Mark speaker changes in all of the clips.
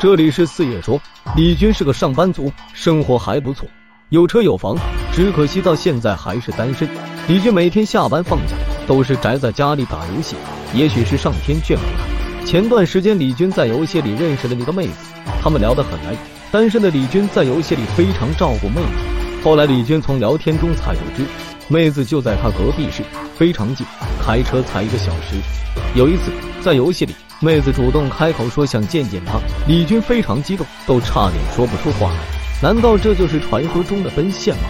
Speaker 1: 这里是四月说，李军是个上班族，生活还不错，有车有房，只可惜到现在还是单身。李军每天下班放假都是宅在家里打游戏，也许是上天眷顾他。前段时间李军在游戏里认识了一个妹子，他们聊得很来。单身的李军在游戏里非常照顾妹子。后来李军从聊天中才得知，妹子就在他隔壁市，非常近，开车才一个小时。有一次在游戏里。妹子主动开口说想见见他，李军非常激动，都差点说不出话来。难道这就是传说中的奔现吗？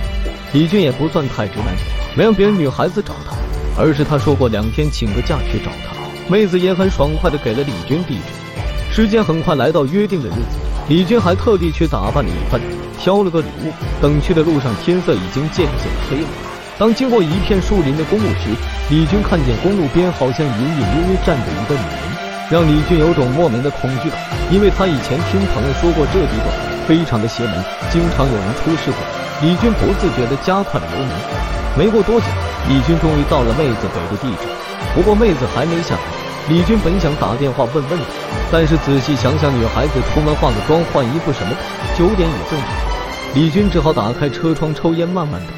Speaker 1: 李军也不算太直男，没让别人女孩子找他，而是他说过两天请个假去找他。妹子也很爽快的给了李军地址。时间很快来到约定的日子，李军还特地去打扮了一番，挑了个礼物。等去的路上，天色已经渐渐黑了。当经过一片树林的公路时，李军看见公路边好像隐隐约约站着一个女人。让李军有种莫名的恐惧感，因为他以前听朋友说过这地方非常的邪门，经常有人出事故。李军不自觉地加快了油门。没过多久，李军终于到了妹子给的地址，不过妹子还没下来。李军本想打电话问问的，但是仔细想想，女孩子出门化个妆、换衣服什么的，九点也正常。李军只好打开车窗抽烟，慢慢等。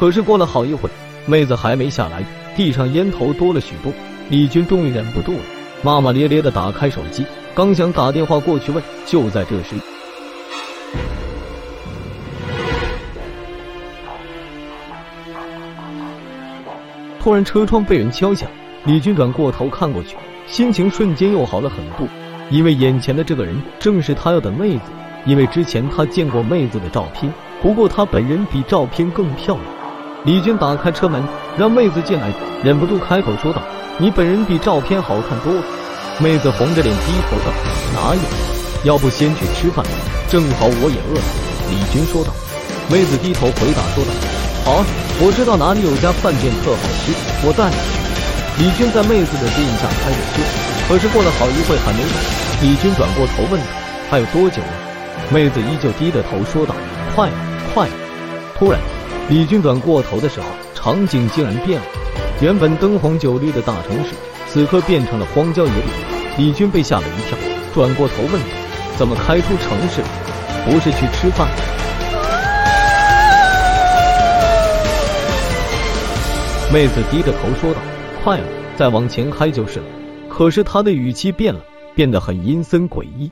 Speaker 1: 可是过了好一会，妹子还没下来，地上烟头多了许多。李军终于忍不住了。骂骂咧咧的打开手机，刚想打电话过去问，就在这时，突然车窗被人敲响。李军转过头看过去，心情瞬间又好了很多，因为眼前的这个人正是他要的妹子。因为之前他见过妹子的照片，不过她本人比照片更漂亮。李军打开车门，让妹子进来，忍不住开口说道。你本人比照片好看多了。妹子红着脸低头道：“哪有？要不先去吃饭？正好我也饿了。”李军说道。妹子低头回答说道：“好啊，我知道哪里有家饭店特好吃，我带你去。”李军在妹子的指引下开着车，可是过了好一会还没到。李军转过头问道：“还有多久了？”妹子依旧低着头说道：“快了，快了。”突然，李军转过头的时候，场景竟然变了。原本灯红酒绿的大城市，此刻变成了荒郊野岭。李军被吓了一跳，转过头问道：“怎么开出城市？不是去吃饭？”妹子低着头说道：“快了，再往前开就是了。”可是他的语气变了，变得很阴森诡异。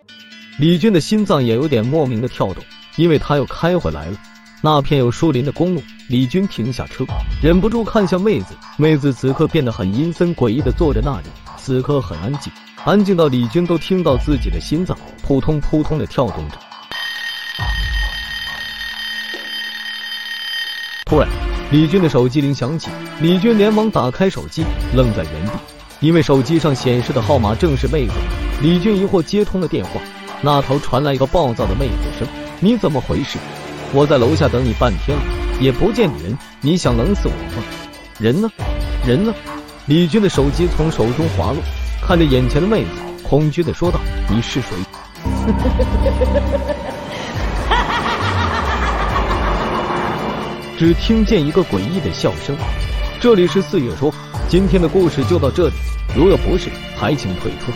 Speaker 1: 李军的心脏也有点莫名的跳动，因为他又开回来了。那片有树林的公路，李军停下车，忍不住看向妹子。妹子此刻变得很阴森诡异的坐在那里，此刻很安静，安静到李军都听到自己的心脏扑通扑通的跳动着。突然，李军的手机铃响起，李军连忙打开手机，愣在原地，因为手机上显示的号码正是妹子。李军疑惑接通了电话，那头传来一个暴躁的妹子声：“你怎么回事？”我在楼下等你半天了，也不见你人，你想冷死我吗？人呢？人呢？李军的手机从手中滑落，看着眼前的妹子，恐惧的说道：“你是谁？” 只听见一个诡异的笑声。这里是四月说，今天的故事就到这里，如有不适，还请退出。